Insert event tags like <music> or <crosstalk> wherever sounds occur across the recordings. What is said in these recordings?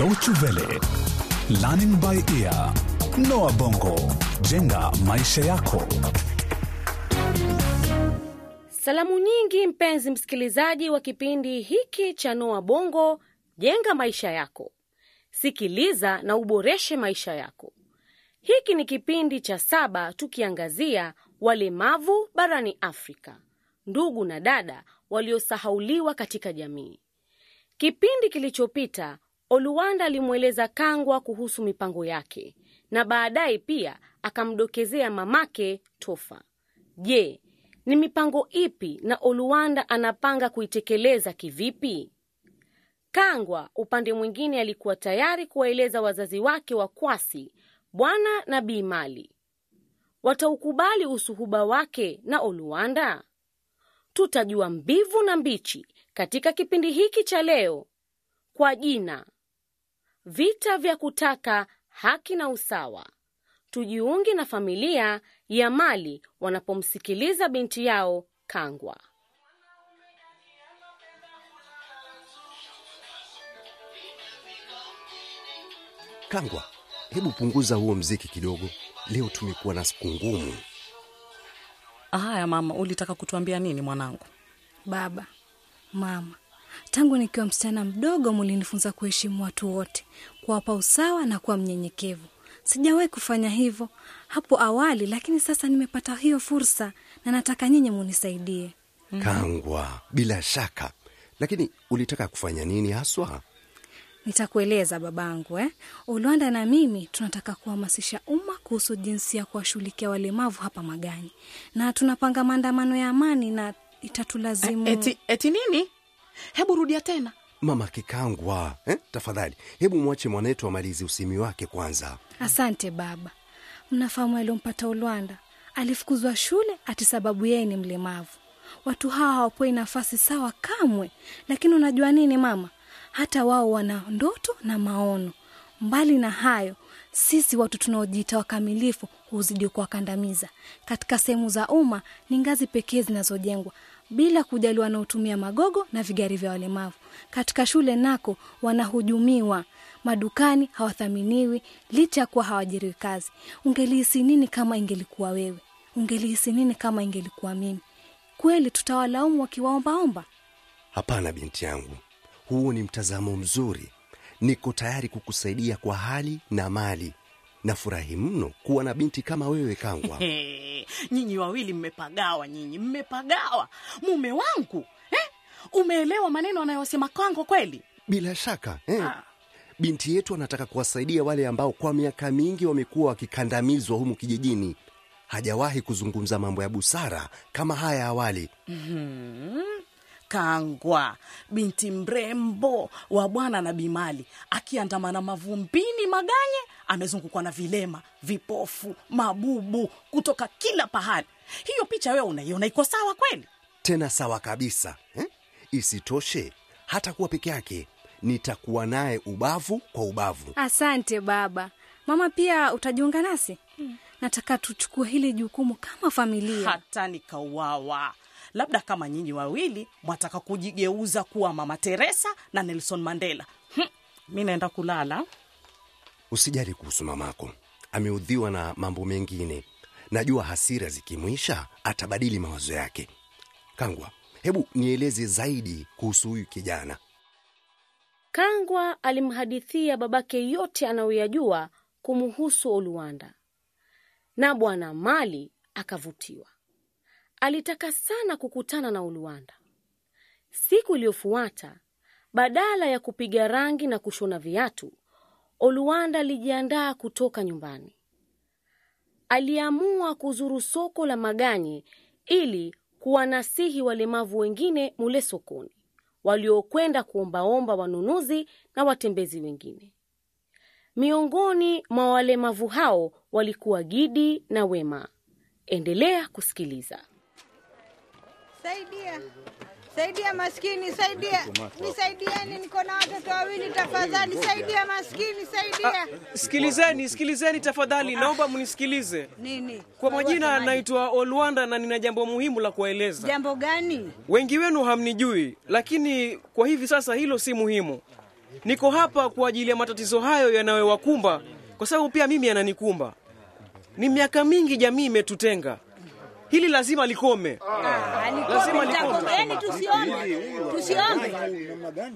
Deutsche Welle, Learning by Ear, Noah Bongo, jenga maisha yako. Salamu nyingi mpenzi msikilizaji wa kipindi hiki cha Noa Bongo, jenga maisha yako. Sikiliza na uboreshe maisha yako. Hiki ni kipindi cha saba tukiangazia walemavu barani Afrika, ndugu na dada waliosahauliwa katika jamii. Kipindi kilichopita Oluwanda alimweleza Kangwa kuhusu mipango yake na baadaye pia akamdokezea mamake Tofa. Je, ni mipango ipi na Oluwanda anapanga kuitekeleza kivipi? Kangwa upande mwingine alikuwa tayari kuwaeleza wazazi wake wa Kwasi, Bwana na Bi Mali. Wataukubali usuhuba wake na Oluwanda? Tutajua mbivu na mbichi katika kipindi hiki cha leo kwa jina Vita vya kutaka haki na usawa. Tujiunge na familia ya Mali wanapomsikiliza binti yao Kangwa. Kangwa, hebu punguza huo mziki kidogo. Leo tumekuwa na siku ngumu. Haya mama, ulitaka kutuambia nini mwanangu? Baba, mama, tangu nikiwa msichana mdogo mulinifunza kuheshimu watu wote, kuwapa usawa na kuwa mnyenyekevu. Sijawahi kufanya hivyo hapo awali, lakini sasa nimepata hiyo fursa na nataka nyinyi munisaidie. Kangwa, bila shaka. Lakini ulitaka kufanya nini haswa? Nitakueleza babangu eh? Ulwanda na mimi tunataka kuhamasisha umma kuhusu jinsi ya kuwashughulikia walemavu hapa Magani, na tunapanga maandamano ya amani na itatulazimu Eti, eti nini? Hebu rudia tena. Mama Kikangwa, eh? Tafadhali hebu mwache mwanawetu amalizi usimi wake kwanza. Asante baba. Mnafahamu aliompata Ulwanda, alifukuzwa shule ati sababu yeye ni mlemavu. Watu hawa hawapoi nafasi sawa kamwe, lakini unajua nini mama, hata wao wana ndoto na maono. Mbali na hayo, sisi watu tunaojiita wakamilifu huzidi kuwakandamiza. Katika sehemu za umma ni ngazi pekee zinazojengwa bila kujali wanaotumia magogo na vigari vya walemavu. Katika shule nako wanahujumiwa, madukani hawathaminiwi licha ya kuwa hawajiriwi kazi. Ungelihisi nini kama ingelikuwa wewe? Ungelihisi nini kama ingelikuwa mimi? Kweli tutawalaumu wakiwaombaomba? Hapana binti yangu, huu ni mtazamo mzuri. Niko tayari kukusaidia kwa hali na mali. Nafurahi mno kuwa na binti kama wewe Kangwa. <laughs> Nyinyi wawili mmepagawa, nyinyi mmepagawa. Mume wangu eh? Umeelewa maneno anayosema kwangu kweli? Bila shaka eh. Binti yetu anataka kuwasaidia wale ambao kwa miaka mingi wamekuwa wakikandamizwa humu kijijini. Hajawahi kuzungumza mambo ya busara kama haya awali. Kangwa, binti mrembo wa bwana na Bimali, akiandamana mavumbini Maganye, amezungukwa na vilema, vipofu, mabubu kutoka kila pahali. Hiyo picha wewe unaiona iko sawa kweli? Tena sawa kabisa eh? Isitoshe, hata kuwa peke yake, nitakuwa naye ubavu kwa ubavu. Asante baba. Mama, pia utajiunga nasi? Nataka tuchukue hili jukumu kama familia. hata nikauawa. Labda kama nyinyi wawili mwataka kujigeuza kuwa Mama Teresa na Nelson Mandela. Hm, mi naenda kulala. Usijali kuhusu mamako, ameudhiwa na mambo mengine. Najua hasira zikimwisha atabadili mawazo yake. Kangwa, hebu nieleze zaidi kuhusu huyu kijana. Kangwa alimhadithia babake yote anayoyajua kumuhusu Oluwanda, na bwana Mali akavutiwa. Alitaka sana kukutana na Oluwanda. Siku iliyofuata, badala ya kupiga rangi na kushona viatu, Oluwanda alijiandaa kutoka nyumbani. Aliamua kuzuru soko la Maganye ili kuwanasihi walemavu wengine mule sokoni waliokwenda kuombaomba wanunuzi na watembezi wengine. Miongoni mwa walemavu hao walikuwa Gidi na Wema. Endelea kusikiliza. Saidia, saidia maskini, saidia, nisaidieni, niko na watoto wawili, tafadhali saidia maskini, saidia. Sikilizeni, sikilizeni tafadhali, naomba mnisikilize. Nini? Kwa majina naitwa Olwanda na nina jambo muhimu la kuwaeleza. Jambo gani? Wengi wenu hamnijui, lakini kwa hivi sasa hilo si muhimu. Niko hapa kwa ajili ya matatizo hayo yanayowakumba, kwa sababu pia mimi yananikumba. Ni miaka mingi jamii imetutenga, hili lazima likome. Lazima likome. Yaani tusiombe, tusiombe.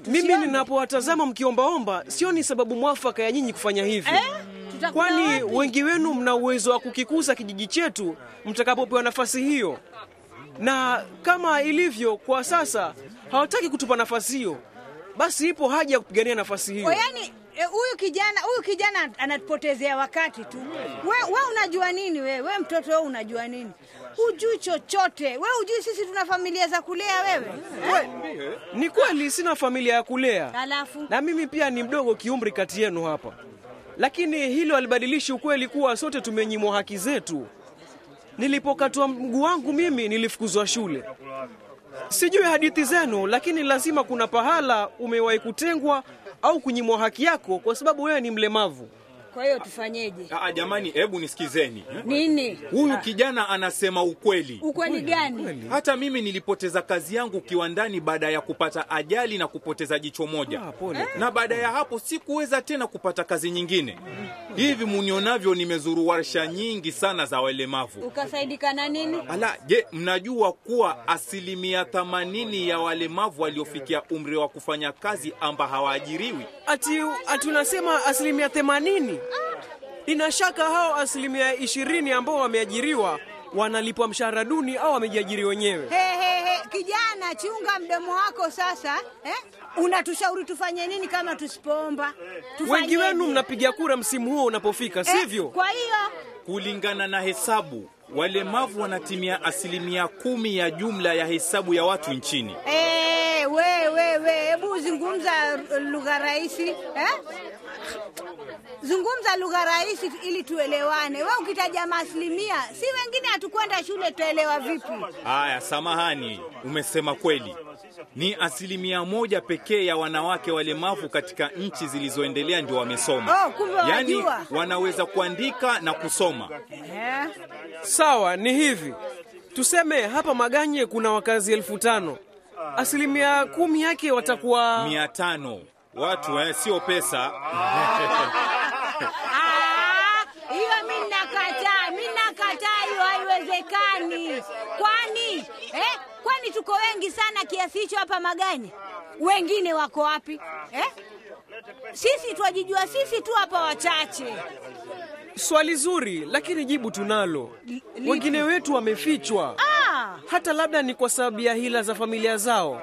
Mimi ninapowatazama mkiombaomba, sioni sababu mwafaka ya nyinyi kufanya hivi Eh? Kwani wengi wenu mna uwezo wa kukikuza kijiji chetu mtakapopewa nafasi hiyo, na kama ilivyo kwa sasa hawataki kutupa nafasi hiyo, basi ipo haja ya kupigania nafasi hiyo. Yani eh, huyu kijana huyu kijana anatupotezea wakati tu. We, we unajua nini we? We mtoto we unajua nini? Hujui chochote. We hujui sisi tuna familia za kulea wewe. We, Ni kweli sina familia ya kulea, Alafu na mimi pia ni mdogo kiumri kati yenu hapa, lakini hilo alibadilishi ukweli kuwa sote tumenyimwa haki zetu. Nilipokatwa mguu wangu mimi nilifukuzwa shule. Sijui hadithi zenu, lakini lazima kuna pahala umewahi kutengwa au kunyimwa haki yako kwa sababu wewe ni mlemavu. Kwa hiyo tufanyeje? Ah, jamani, hebu nisikizeni. Nini? Huyu kijana anasema ukweli. Ukweli gani? Hata mimi nilipoteza kazi yangu kiwandani baada ya kupata ajali na kupoteza jicho moja. Ah, pole. Na baada ya hapo sikuweza tena kupata kazi nyingine. Hivi munionavyo, nimezuru warsha nyingi sana za walemavu. Ukasaidika na nini? Ala, je, mnajua kuwa asilimia 80 ya walemavu waliofikia umri wa kufanya kazi amba hawaajiriwi? Ati, atunasema asilimia themanini? Ina shaka hao asilimia ishirini ambao wameajiriwa wanalipwa mshahara duni au wamejiajiri wenyewe. He, he, he. Kijana, chunga mdomo wako sasa eh? Unatushauri tufanye nini kama tusipoomba? Wengi wenu mnapiga kura msimu huo unapofika, Eh, sivyo? Kwa hiyo Kulingana na hesabu, walemavu wanatimia asilimia kumi ya jumla ya hesabu ya watu nchini. Eh, we we we, hebu zungumza lugha rahisi eh? Zungumza lugha rahisi ili tuelewane. We ukitaja maasilimia, si wengine hatukwenda shule, tutaelewa vipi? Haya, samahani, umesema kweli. Ni asilimia moja pekee ya wanawake walemavu katika nchi zilizoendelea ndio wamesoma, Oh, kumbe yaani wanaweza kuandika na kusoma. Yeah. Sawa, ni hivi. Tuseme hapa Maganye kuna wakazi elfu tano. Asilimia kumi yake watakuwa mia tano watu eh, sio pesa. <laughs> Ah, hiyo mi nakataa, mi nakataa, hiyo haiwezekani. Kwani eh? Kwani tuko wengi sana kiasi hicho hapa Maganya? Wengine wako wapi eh? Sisi twajijua sisi tu hapa wachache. swali zuri, lakini jibu tunalo. Wengine wetu wamefichwa. Ah, hata labda ni kwa sababu ya hila za familia zao.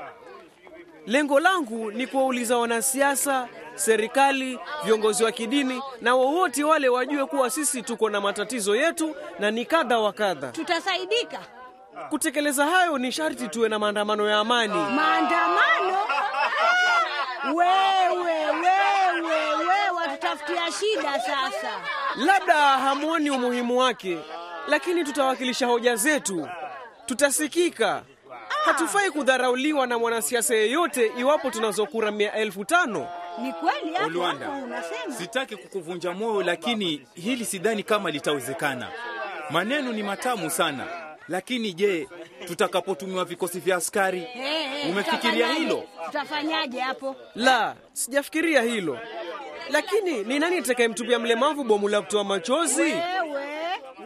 Lengo langu ni kuwauliza wanasiasa, serikali, viongozi wa kidini na wowote wale wajue kuwa sisi tuko na matatizo yetu na ni kadha wa kadha. tutasaidika. Kutekeleza hayo ni sharti tuwe na maandamano ya amani. Maandamano? Wewe wewe wewe, watutafutia shida sasa. Labda hamuoni umuhimu wake, lakini tutawakilisha hoja zetu, tutasikika. Hatufai kudharauliwa na mwanasiasa yeyote iwapo tunazo kura mia elfu tano. Ni kweli hapo unasema. sitaki kukuvunja moyo, lakini hili sidhani kama litawezekana. Maneno ni matamu sana, lakini je, tutakapotumiwa vikosi vya askari, Hey, hey, umefikiria hilo? Tutafanyaje hapo? La, sijafikiria hilo. Lakini ni nani atakayemtupia mlemavu bomu la kutoa machozi? Wewe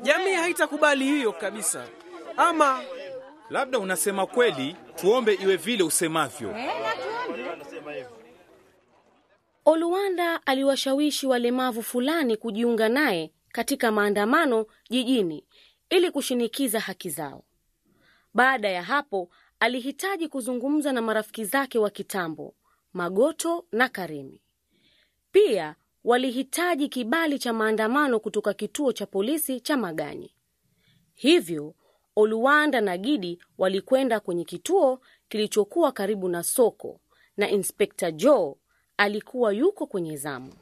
Jamii haitakubali hiyo kabisa. Ama Labda unasema kweli, tuombe iwe vile usemavyo. na tuombe. Oluwanda aliwashawishi walemavu fulani kujiunga naye katika maandamano jijini ili kushinikiza haki zao. Baada ya hapo, alihitaji kuzungumza na marafiki zake wa kitambo, Magoto na Karemi. Pia walihitaji kibali cha maandamano kutoka kituo cha polisi cha Maganyi. Hivyo Oluwanda na Gidi walikwenda kwenye kituo kilichokuwa karibu na soko na Inspekta Joe alikuwa yuko kwenye zamu.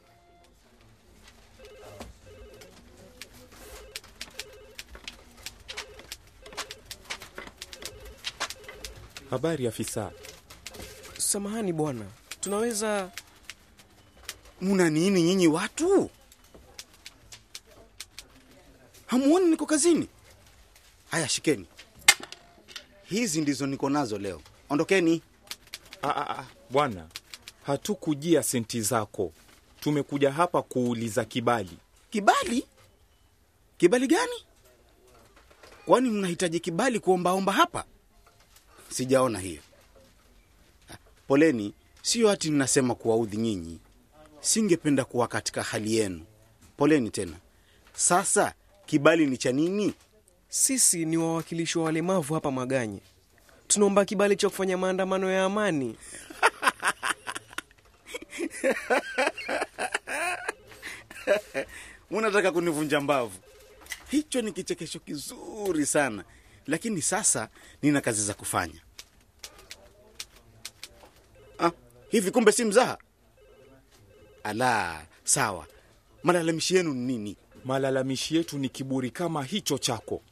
Habari afisa. samahani bwana, tunaweza Muna nini nyinyi watu? Hamuoni niko kazini? Haya, shikeni. Hizi ndizo niko nazo leo. Ondokeni. Ah, ah, ah, bwana, Hatukujia senti zako, tumekuja hapa kuuliza kibali. Kibali? Kibali gani? Kwani mnahitaji kibali kuombaomba hapa? Sijaona hiyo. Poleni, siyo hati ninasema kuwaudhi nyinyi. Singependa kuwa katika hali yenu. Poleni tena. Sasa kibali ni cha nini? Sisi ni wawakilishi wa walemavu hapa Maganye, tunaomba kibali cha kufanya maandamano ya amani. <laughs> Unataka kunivunja mbavu? Hicho ni kichekesho kizuri sana, lakini sasa nina kazi za kufanya. Ah, hivi kumbe si mzaha? Ala, sawa. Malalamishi yenu ni nini? Malalamishi yetu ni kiburi kama hicho chako.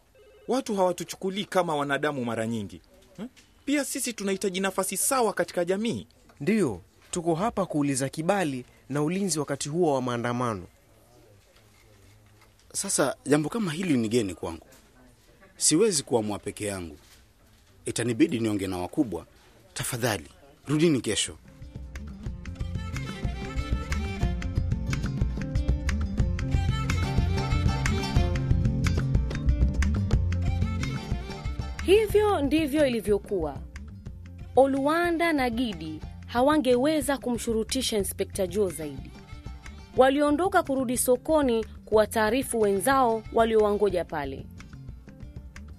Watu hawatuchukulii kama wanadamu mara nyingi hmm? Pia sisi tunahitaji nafasi sawa katika jamii. Ndiyo, tuko hapa kuuliza kibali na ulinzi wakati huo wa maandamano. Sasa jambo kama hili ni geni kwangu, siwezi kuamua peke yangu, itanibidi niongee na wakubwa. Tafadhali rudini kesho. Hivyo ndivyo ilivyokuwa. Oluwanda na Gidi hawangeweza kumshurutisha Inspekta Joe zaidi. Waliondoka kurudi sokoni kuwataarifu wenzao waliowangoja pale.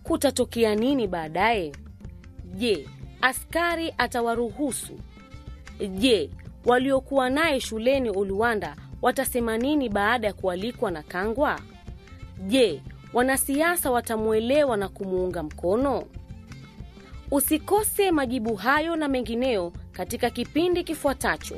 Kutatokea nini baadaye? Je, askari atawaruhusu? Je, waliokuwa naye shuleni Uluwanda watasema nini baada ya kualikwa na Kangwa? Je, wanasiasa watamwelewa na kumuunga mkono? Usikose majibu hayo na mengineo katika kipindi kifuatacho.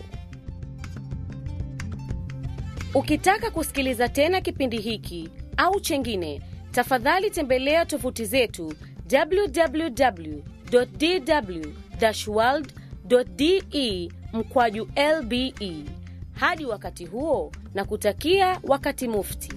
Ukitaka kusikiliza tena kipindi hiki au chengine, tafadhali tembelea tovuti zetu www.dw-world.de mkwaju lbe. Hadi wakati huo, na kutakia wakati mufti.